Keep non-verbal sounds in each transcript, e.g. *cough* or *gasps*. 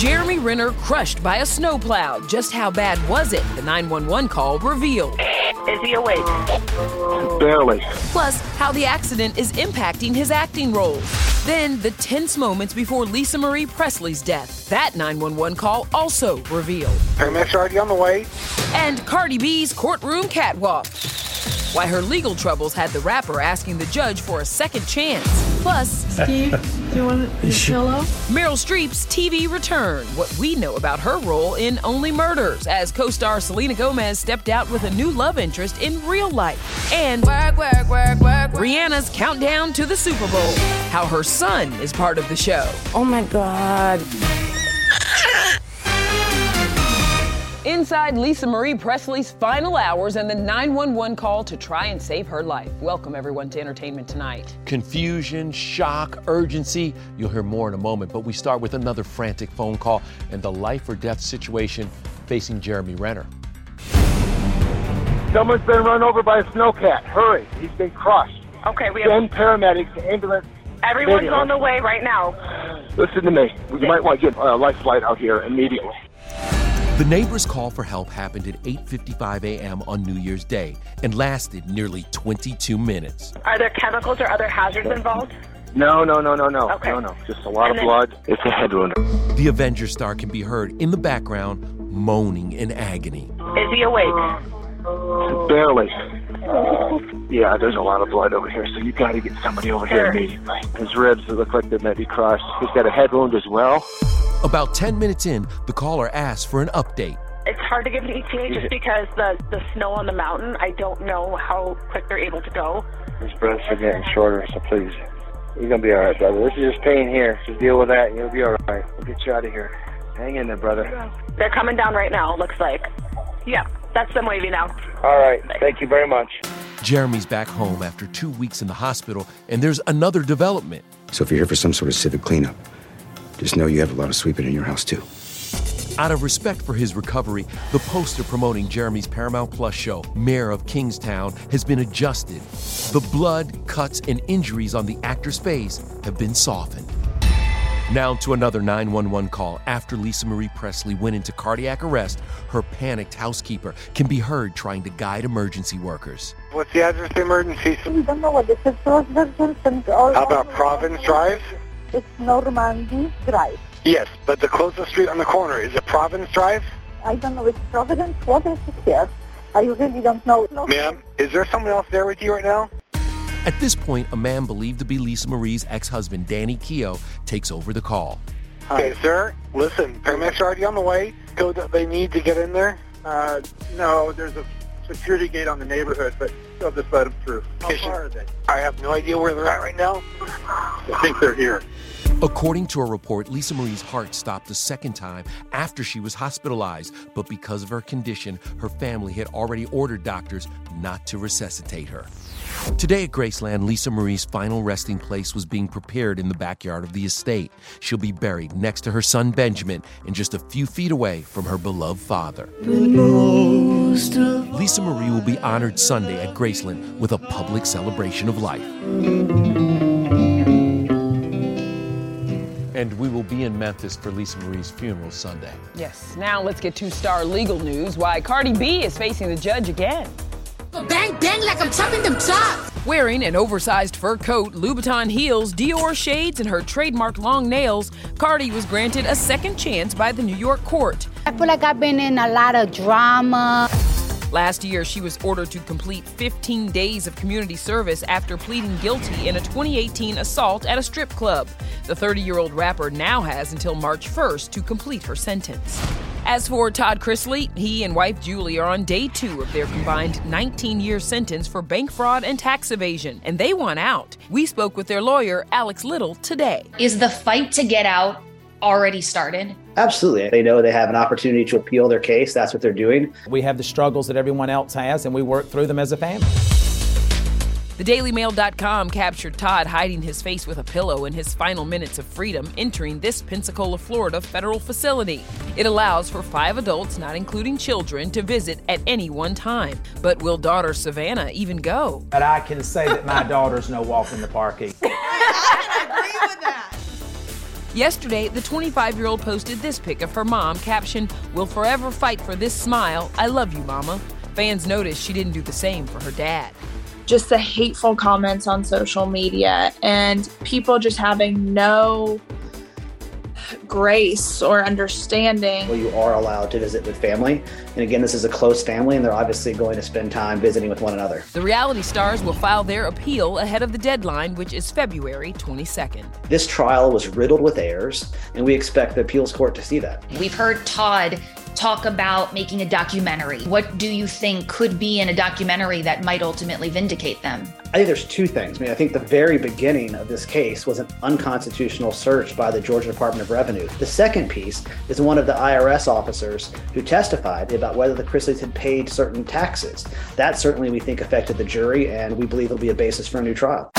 Jeremy Renner crushed by a snowplow. Just how bad was it? The 911 call revealed. Is he awake? Barely. Plus, how the accident is impacting his acting roles. Then, the tense moments before Lisa Marie Presley's death. That 911 call also revealed. Paramedics already on the way. And Cardi B's courtroom catwalk. Why her legal troubles had the rapper asking the judge for a second chance. Plus, Steve, do you want a pillow? Meryl Streep's TV return. What we know about her role in Only Murders, as co star Selena Gomez stepped out with a new love interest in real life. And work, work, work, work, Rihanna's countdown to the Super Bowl. How her son is part of the show. Oh my god. Inside Lisa Marie Presley's final hours and the 911 call to try and save her life. Welcome, everyone, to Entertainment Tonight. Confusion, shock, urgency. You'll hear more in a moment, but we start with another frantic phone call and the life or death situation facing Jeremy Renner. Someone's been run over by a snowcat. Hurry. He's been crushed. Okay, we have Send paramedics, ambulance. everyone's video. on the way right now. Listen to me. You might want to get a life flight out here immediately. The neighbor's call for help happened at 8:55 a.m. on New Year's Day and lasted nearly 22 minutes. Are there chemicals or other hazards involved? No, no, no, no, no. Okay. No, no. Just a lot And of then- blood. It's a head wound. The Avenger star can be heard in the background moaning in agony. Is he awake? Barely. Yeah, there's a lot of blood over here, so you got to get somebody over here Sure. immediately. His ribs look like they might be crushed. He's got a head wound as well. About 10 minutes in, the caller asks for an update. It's hard to give an ETA just because the the snow on the mountain. I don't know how quick they're able to go. His breaths are getting shorter, so please. You're gonna be all right, brother. This is just pain here. Just deal with that, and you'll be all right. We'll get you out of here. Hang in there, brother. They're coming down right now. Looks like. Yeah, that's them waving now. All right. Thank you very much. Jeremy's back home after two weeks in the hospital, and there's another development. So if you're here for some sort of civic cleanup, just know you have a lot of sweeping in your house too. Out of respect for his recovery, the poster promoting Jeremy's Paramount Plus show, Mayor of Kingstown, has been adjusted. The blood, cuts, and injuries on the actor's face have been softened. Now to another 911 call after Lisa Marie Presley went into cardiac arrest. her panicked housekeeper can be heard trying to guide emergency workers. What's the address of the emergency? We don't know what this is. How about Province Drive? It's Normandy Drive. Yes, but the closest street on the corner, is it Province Drive? I don't know. It's Providence. What is it here? I really don't know. No. Ma'am, is there someone else there with you right now? At this point, a man believed to be Lisa Marie's ex-husband, Danny Keogh, takes over the call. Okay, sir, listen, paramedics are already on the way. Go, they need to get in there? Uh, no, there's a security gate on the neighborhood, but they'll just let them through. How far are they? I have no idea where they're at right now. I think they're here. According to a report, Lisa Marie's heart stopped a second time after she was hospitalized, but because of her condition, her family had already ordered doctors not to resuscitate her. Today at Graceland, Lisa Marie's final resting place was being prepared in the backyard of the estate. She'll be buried next to her son Benjamin and just a few feet away from her beloved father. Lisa Marie will be honored Sunday at Graceland with a public celebration of life. And we will be in Memphis for Lisa Marie's funeral Sunday. Yes. Now let's get to star legal news. Why Cardi B is facing the judge again. Bang, bang, like I'm chopping them chops. Wearing an oversized fur coat, Louboutin heels, Dior shades, and her trademark long nails, Cardi was granted a second chance by the New York court. I feel like I've been in a lot of drama. Last year, she was ordered to complete 15 days of community service after pleading guilty in a 2018 assault at a strip club. The 30 year old rapper now has until March 1st to complete her sentence. As for Todd Chrisley, he and wife Julie are on day two of their combined 19 year sentence for bank fraud and tax evasion, and they want out. We spoke with their lawyer, Alex Little, today. Is the fight to get out already started? Absolutely. They know they have an opportunity to appeal their case. That's what they're doing. We have the struggles that everyone else has, and we work through them as a family. TheDailyMail.com captured Todd hiding his face with a pillow in his final minutes of freedom entering this Pensacola, Florida federal facility. It allows for five adults, not including children, to visit at any one time. But will daughter Savannah even go? But I can say that my daughter's no walk in the park either. *laughs* Yesterday, the 25 year old posted this pic of her mom, captioned, Will forever fight for this smile. I love you, mama. Fans noticed she didn't do the same for her dad. Just the hateful comments on social media and people just having no grace or understanding. Well, you are allowed to visit with family. And again, this is a close family, and they're obviously going to spend time visiting with one another. The reality stars will file their appeal ahead of the deadline, which is February 22nd. This trial was riddled with errors, and we expect the appeals court to see that. We've heard Todd talk about making a documentary. What do you think could be in a documentary that might ultimately vindicate them? I think there's two things. I mean, I think the very beginning of this case was an unconstitutional search by the Georgia Department of Revenue. The second piece is one of the IRS officers who testified about whether the Chrisleys had paid certain taxes. That certainly we think affected the jury, and we believe it'll be a basis for a new trial.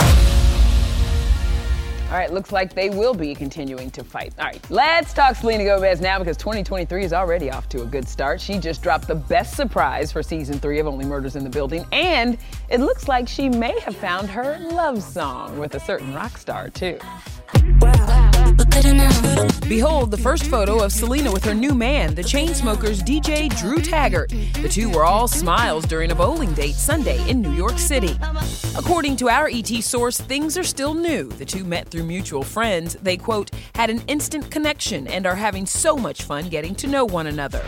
All right, looks like they will be continuing to fight. All right, let's talk Selena Gomez now because 2023 is already off to a good start. She just dropped the best surprise for season three of Only Murders in the Building, and it looks like she may have found her love song with a certain rock star, too. Behold the first photo of Selena with her new man, the Chainsmokers DJ Drew Taggart. The two were all smiles during a bowling date Sunday in New York City. According to our ET source, things are still new. The two met through mutual friends. They, quote, had an instant connection and are having so much fun getting to know one another.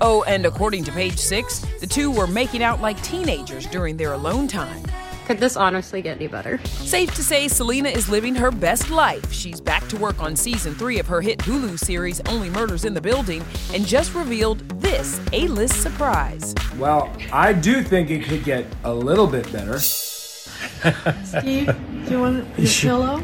Oh, and according to page six, the two were making out like teenagers during their alone time. Could this honestly get any better? Safe to say, Selena is living her best life. She's back to work on season three of her hit Hulu series, Only Murders in the Building, and just revealed this A list surprise. Well, I do think it could get a little bit better. *laughs* Steve, do you want a pillow?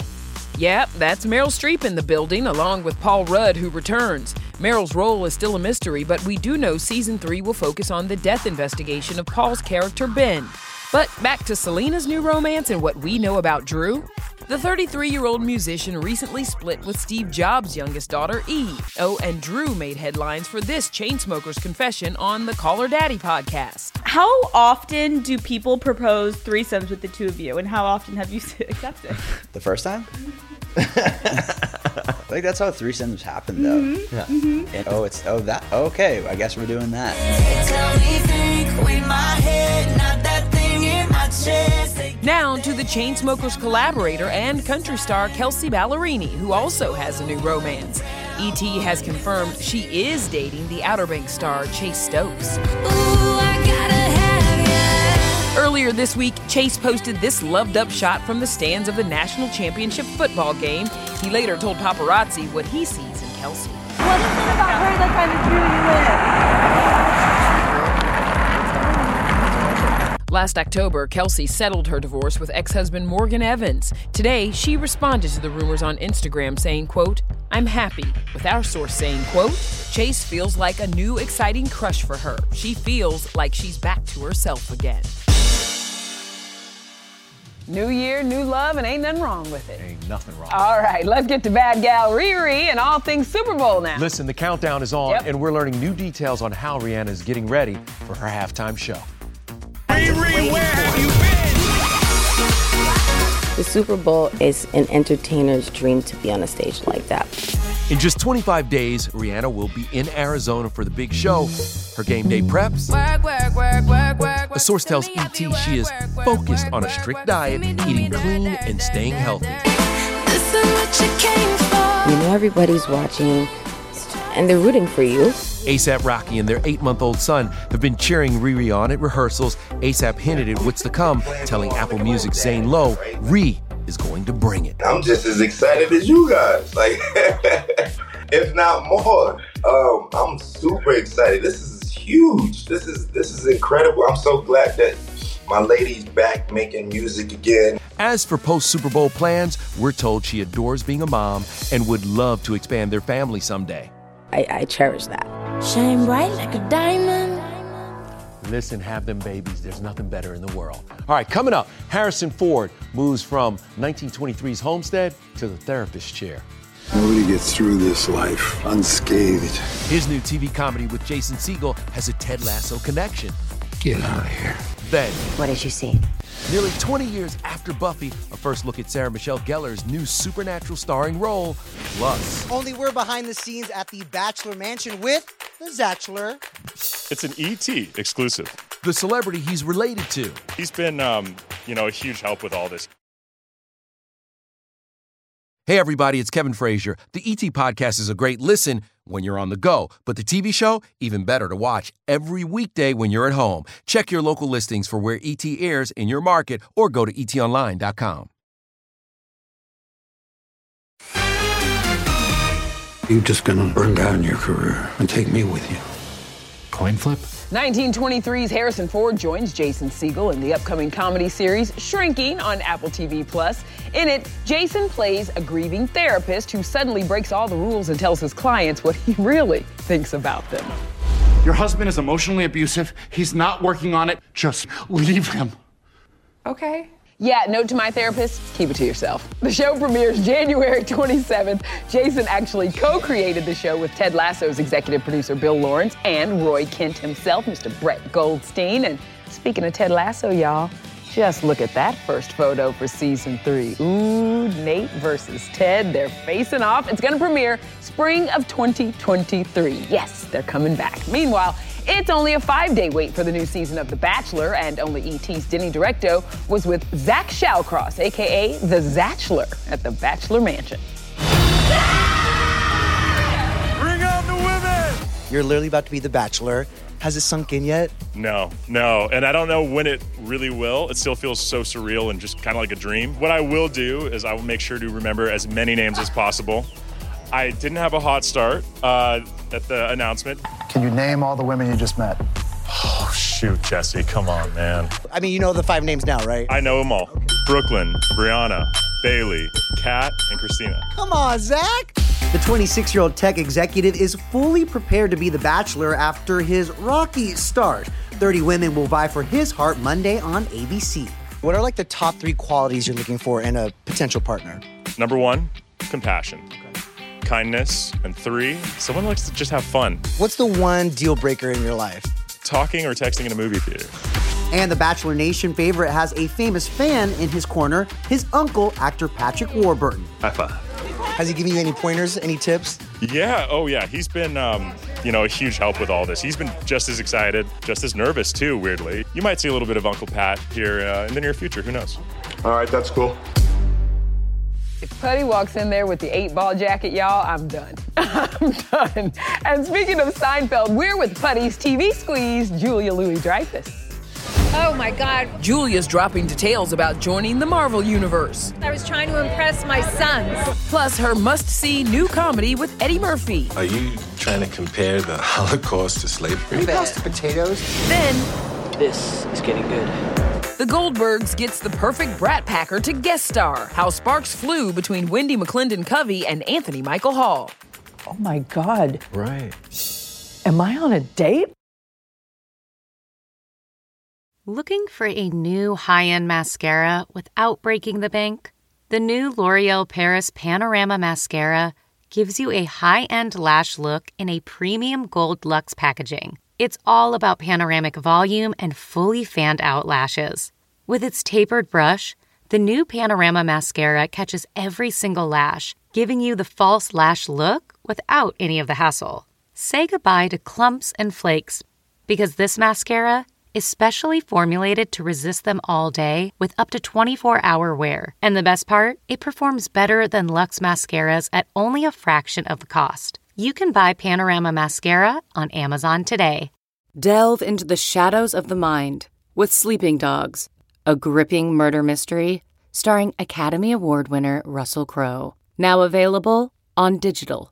Yep, that's Meryl Streep in the building, along with Paul Rudd, who returns. Meryl's role is still a mystery, but we do know season three will focus on the death investigation of Paul's character, Ben. But back to Selena's new romance and what we know about Drew. The 33 year old musician recently split with Steve Jobs' youngest daughter, Eve. Oh, and Drew made headlines for this Chainsmokers confession on the Call Her Daddy podcast. How often do people propose threesomes with the two of you, and how often have you *laughs* accepted? The first time? *laughs* like that's how threesomes happen, though. Mhm, Yeah. mhm. And- oh, it's oh that. Okay, I guess we're doing that. Now to the Chainsmokers collaborator and country star Kelsea Ballerini, who also has a new romance. E.T. has confirmed she is dating the Outer Banks star Chase Stokes. Earlier this week, Chase posted this loved up shot from the stands of the national championship football game. He later told paparazzi what he sees in Kelsey. What is it about her that kind of drew you in? Last October, Kelsea settled her divorce with ex-husband Morgan Evans. Today, she responded to the rumors on Instagram saying, quote, I'm happy, with our source saying, quote, Chase feels like a new exciting crush for her. She feels like she's back to herself again. New year, new love, and ain't nothing wrong with it. Ain't nothing wrong. All right, let's get to Bad Gal Riri and all things Super Bowl now. Listen, the countdown is on, Yep. and we're learning new details on how Rihanna is getting ready for her halftime show. The Super Bowl is an entertainer's dream to be on a stage like that. In just 25 days, Rihanna will be in Arizona for the big show. Her game day preps. A source tells ET she is focused on a strict diet, eating clean, and staying healthy. You know, everybody's watching and they're rooting for you. ASAP Rocky and their eight month old son have been cheering Riri on at rehearsals. ASAP hinted at what's to come, telling Apple Music's Zane Lowe, Ree is going to bring it. I'm just as excited as you guys, *laughs* like if not more. Um, I'm super excited. This is huge. This is this is incredible. I'm so glad that my lady's back making music again. As for post Super Bowl plans, we're told she adores being a mom and would love to expand their family someday. I, I cherish that. Shine bright like a diamond. Listen, have them babies. There's nothing better in the world. All right, coming up, Harrison Ford moves from 1923's homestead to the therapist chair. Nobody gets through this life unscathed. His new TV comedy with Jason Segel has a Ted Lasso connection. Get out of here. Then, What did you see? Nearly 20 years after Buffy, a first look at Sarah Michelle Gellar's new supernatural starring role, plus Only we're behind the scenes at the Bachelor Mansion with the Zachelor. It's an ET exclusive. the celebrity he's related to. He's been, um, you know, a huge help with all this. Hey, everybody, it's Kevin Frazier. The ET podcast is a great listen when you're on the go, but the TV show, even better to watch every weekday when you're at home. Check your local listings for where ET airs in your market or go to etonline.com. You're just gonna burn down your career and take me with you. Coin flip? 1923's Harrison Ford joins Jason Segel in the upcoming comedy series Shrinking on Apple TV Plus. In it, Jason plays a grieving therapist who suddenly breaks all the rules and tells his clients what he *laughs* really thinks about them. Your husband is emotionally abusive. He's not working on it. Just leave him. Okay. Yeah, note to my therapist, keep it to yourself. The show premieres January 27th. Jason actually co created the show with Ted Lasso's executive producer Bill Lawrence and Roy Kent himself, Mr. Brett Goldstein. And speaking of Ted Lasso, y'all, just look at that first photo for season three. Ooh, Nate versus Ted, they're facing off. It's gonna premiere spring of 2023. Yes, they're coming back. Meanwhile, it's only a five day wait for the new season of The Bachelor, and only ET's Denny Directo was with Zach Shallcross, aka The Zachelor, at the Bachelor Mansion. Bring out the women! You're literally about to be the Bachelor. Has it sunk in yet? No, no. And I don't know when it really will. It still feels so surreal and just kind of like a dream. What I will do is I will make sure to remember as many names as possible. I didn't have a hot start uh, at the announcement. Can you name all the women you just met? Oh, shoot, Jesse, come on, man. I mean, you know the five names now, right? I know them all Brooklyn, Brianna, Bailey, Kat, and Christina. Come on, Zach. The 26 year old tech executive is fully prepared to be the Bachelor after his rocky start. 30 women will vie for his heart Monday on ABC. What are like the top three qualities you're looking for in a potential partner? Number one, compassion, kindness, and three, someone likes to just have fun. What's the one deal breaker in your life? Talking or texting in a movie theater. And the Bachelor Nation favorite has a famous fan in his corner, his uncle, actor Patrick Warburton. High five. Has he given you any pointers, any tips? Yeah. Oh, yeah. He's been, um, you know, a huge help with all this. He's been just as excited, just as nervous too. Weirdly, you might see a little bit of Uncle Pat here uh, in the near future. Who knows? All right, that's cool. If Puddy walks in there with the eight ball jacket, y'all, I'm done. *laughs* I'm done. And speaking of Seinfeld, we're with Puddy's TV squeeze, Julia Louis Dreyfus. Oh my God. Julia's dropping details about joining the Marvel Universe. I was trying to impress my sons. Plus, her must see new comedy with Eddie Murphy. Are you trying to compare the *laughs* Holocaust to slavery? Mashed potatoes. Then, this is getting good. The Goldbergs gets the perfect brat packer to guest star. How sparks flew between Wendi McLendon Covey and Anthony Michael Hall. Oh my God. Right. Am I on a date? Looking for a new high end mascara without breaking the bank? The new L'Oreal Paris Panorama Mascara gives you a high end lash look in a premium gold luxe packaging. It's all about panoramic volume and fully fanned out lashes. With its tapered brush, the new Panorama Mascara catches every single lash, giving you the false lash look without any of the hassle. Say goodbye to clumps and flakes because this mascara is specially formulated to resist them all day with up to 24 hour wear. And the best part, it performs better than Luxe mascaras at only a fraction of the cost. You can buy Panorama Mascara on Amazon today. Delve into the shadows of the mind with Sleeping Dogs, a gripping murder mystery starring Academy Award winner Russell Crowe. Now available on digital.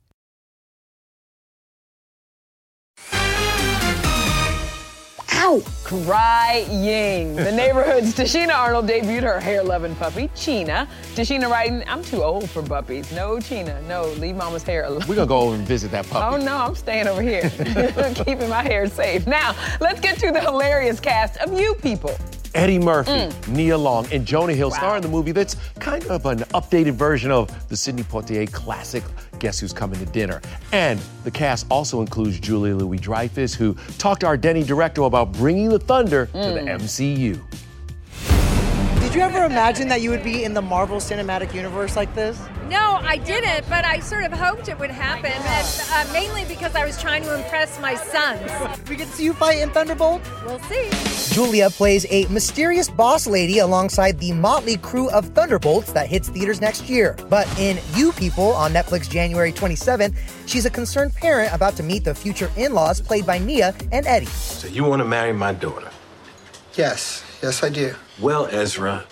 Ow! Crying. The neighborhood's *laughs* Tichina Arnold debuted her hair loving puppy, Chena. Tichina writing, I'm too old for puppies. No, Chena. No, leave mama's hair alone. We're gonna go over and visit that puppy. Oh no, I'm staying over here. *laughs* Keeping my hair safe. Now, let's get to the hilarious cast of you people. Eddie Murphy, Mm. Nia Long, and Jonah Hill star in the movie that's kind of an updated version of the Sidney Poitier classic Guess Who's Coming to Dinner. And the cast also includes Julia Louis Dreyfus, who talked to our Denny Directo about bringing the thunder to the MCU. Did you ever imagine that you would be in the Marvel Cinematic Universe like this? No, I didn't, but I sort of hoped it would happen, and, uh, mainly because I was trying to impress my sons. We get to see you fight in Thunderbolt? We'll see. Julia plays a mysterious boss lady alongside the motley crew of Thunderbolts that hits theaters next year. But in You People on Netflix January 27th, she's a concerned parent about to meet the future in laws played by Nia and Eddie. So you want to marry my daughter? Yes, yes, I do. Well, Ezra,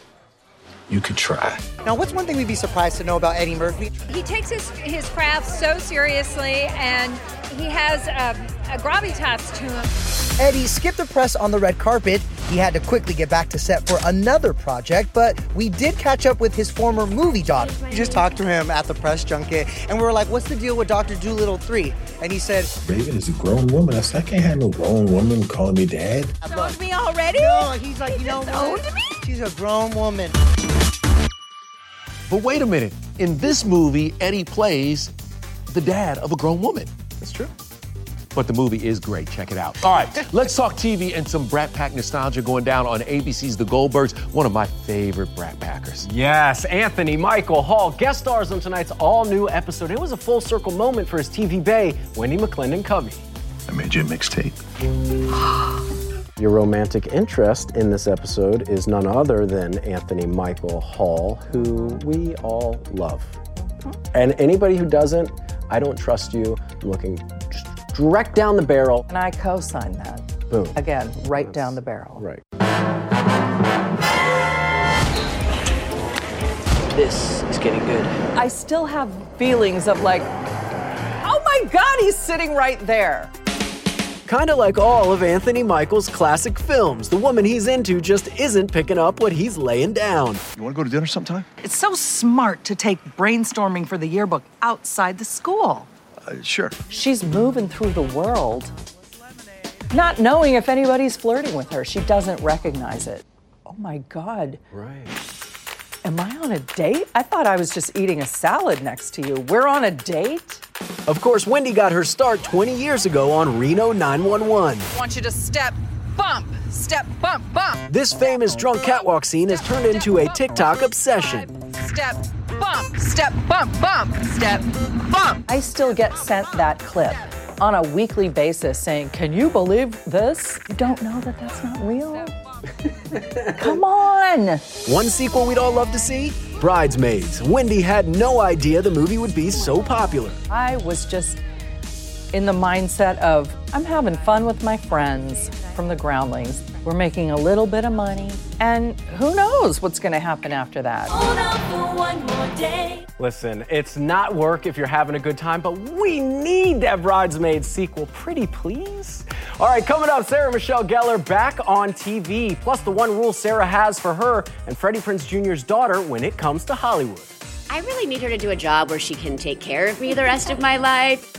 you could try. Now, what's one thing we'd be surprised to know about Eddie Murphy? He takes his, his craft so seriously, and he has um, a gravitas to him. Eddie skipped the press on the red carpet. He had to quickly get back to set for another project, but we did catch up with his former movie daughter. We just talked to him at the press junket, and we were like, What's the deal with Dr. Dolittle 3? And he said, Raven is a grown woman. I said, I can't have no grown woman calling me dad. Owned me already? No, he's like, You know what? Owned me? She's a grown woman. But wait a minute. In this movie, Eddie plays the dad of a grown woman. That's true. But the movie is great. Check it out. All right, *laughs* let's talk TV and some Brat Pack nostalgia going down on ABC's The Goldbergs, one of my favorite Brat Packers. Yes, Anthony Michael Hall guest stars on tonight's all new episode. It was a full circle moment for his TV Bay, Wendi McLendon Covey. I made you a mixtape. *gasps* Your romantic interest in this episode is none other than Anthony Michael Hall, who we all love. And anybody who doesn't, I don't trust you. I'm looking just direct down the barrel. And I co sign that. Boom. Again, right down the barrel. Right. This is getting good. I still have feelings of like, oh my God, he's sitting right there. Kind of like all of Anthony Michael's classic films, the woman he's into just isn't picking up what he's laying down. You want to go to dinner sometime? It's so smart to take brainstorming for the yearbook outside the school. Uh, sure. She's moving through the world not knowing if anybody's flirting with her. She doesn't recognize it. Oh my God. Right. Am I on a date? I thought I was just eating a salad next to you. We're on a date? Of course, Wendi got her start 20 years ago on Reno 911. I want you to step, bump, step, bump, bump. This famous drunk catwalk scene has turned into a TikTok obsession. Step, bump, step, bump, bump, step, bump. I still get sent that clip on a weekly basis saying, Can you believe this? You don't know that that's not real? *laughs* Come on. One sequel we'd all love to see? Bridesmaids. Wendi had no idea the movie would be so popular. I was just in the mindset of, I'm having fun with my friends from the groundlings. We're making a little bit of money, and who knows what's going to happen after that. Listen, it's not work if you're having a good time, but we need that Bridesmaids sequel, pretty please. All right, coming up, Sarah Michelle Gellar back on TV, plus the one rule Sarah has for her and Freddie Prinze Jr.'s daughter when it comes to Hollywood. I really need her to do a job where she can take care of me the rest of my life.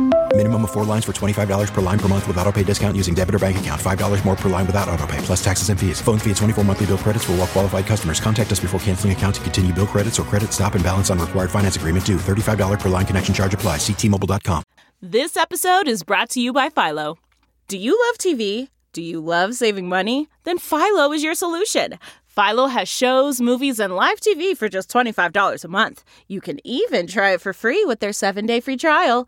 Minimum of four lines for $25 per line per month with auto pay discount using debit or bank account. $5 more per line without auto pay, plus taxes and fees. Phone fee at 24 monthly bill credits for all well qualified customers. Contact us before canceling account to continue bill credits or credit stop and balance on required finance agreement due. $35 per line connection charge apply. Ctmobile.com. This episode is brought to you by Philo. Do you love TV? Do you love saving money? Then Philo is your solution. Philo has shows, movies, and live TV for just $25 a month. You can even try it for free with their seven day free trial.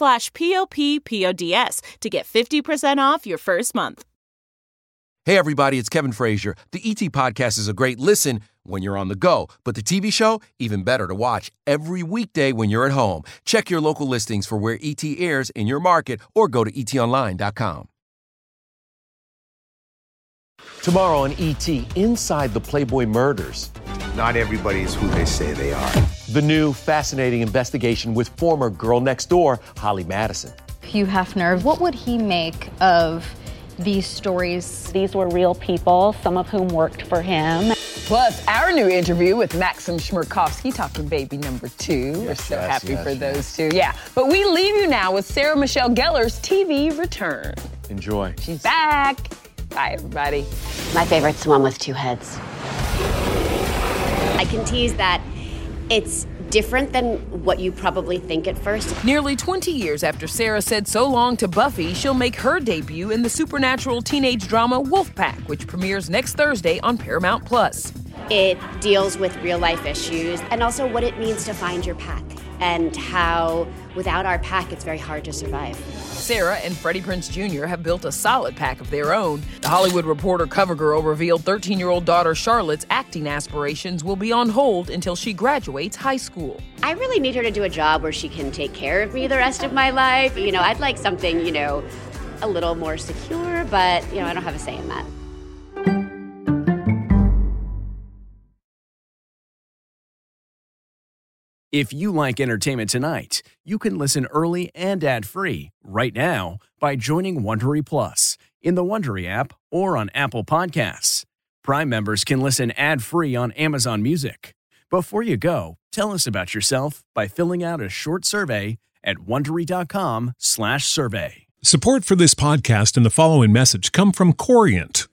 p-o-p-p-o-d-s to get 50% off your first month. Hey everybody, it's Kevin Frazier. The ET Podcast is a great listen when you're on the go, but the TV show, even better to watch every weekday when you're at home. Check your local listings for where ET airs in your market or go to etonline.com. Tomorrow on ET, inside the Playboy murders. Not everybody is who they say they are. The new fascinating investigation with former girl next door, Holly Madison. Hugh Hefner, what would he make of these stories? These were real people, some of whom worked for him. Plus, our new interview with Maxim Chmerkovskiy talking baby number two. We're so yes, happy yes, for yes. those two. Yeah. But we leave you now with Sarah Michelle Gellar's TV return. Enjoy. She's back. Bye, everybody. My favorite's the one with two heads. I can tease that it's different than what you probably think at first. Nearly 20 years after Sarah said so long to Buffy, she'll make her debut in the supernatural teenage drama Wolfpack, which premieres next Thursday on Paramount Plus. It deals with real life issues and also what it means to find your pack and how without our pack it's very hard to survive. Sarah and Freddie Prinze Jr. have built a solid pack of their own. The Hollywood Reporter cover girl revealed 13 year old daughter Charlotte's acting aspirations will be on hold until she graduates high school. I really need her to do a job where she can take care of me the rest of my life. You know, I'd like something, you know, a little more secure, but, you know, I don't have a say in that. If you like entertainment tonight, you can listen early and ad-free right now by joining Wondery Plus in the Wondery app or on Apple Podcasts. Prime members can listen ad-free on Amazon Music. Before you go, tell us about yourself by filling out a short survey at wondery.com/survey. Support for this podcast and the following message come from Corient.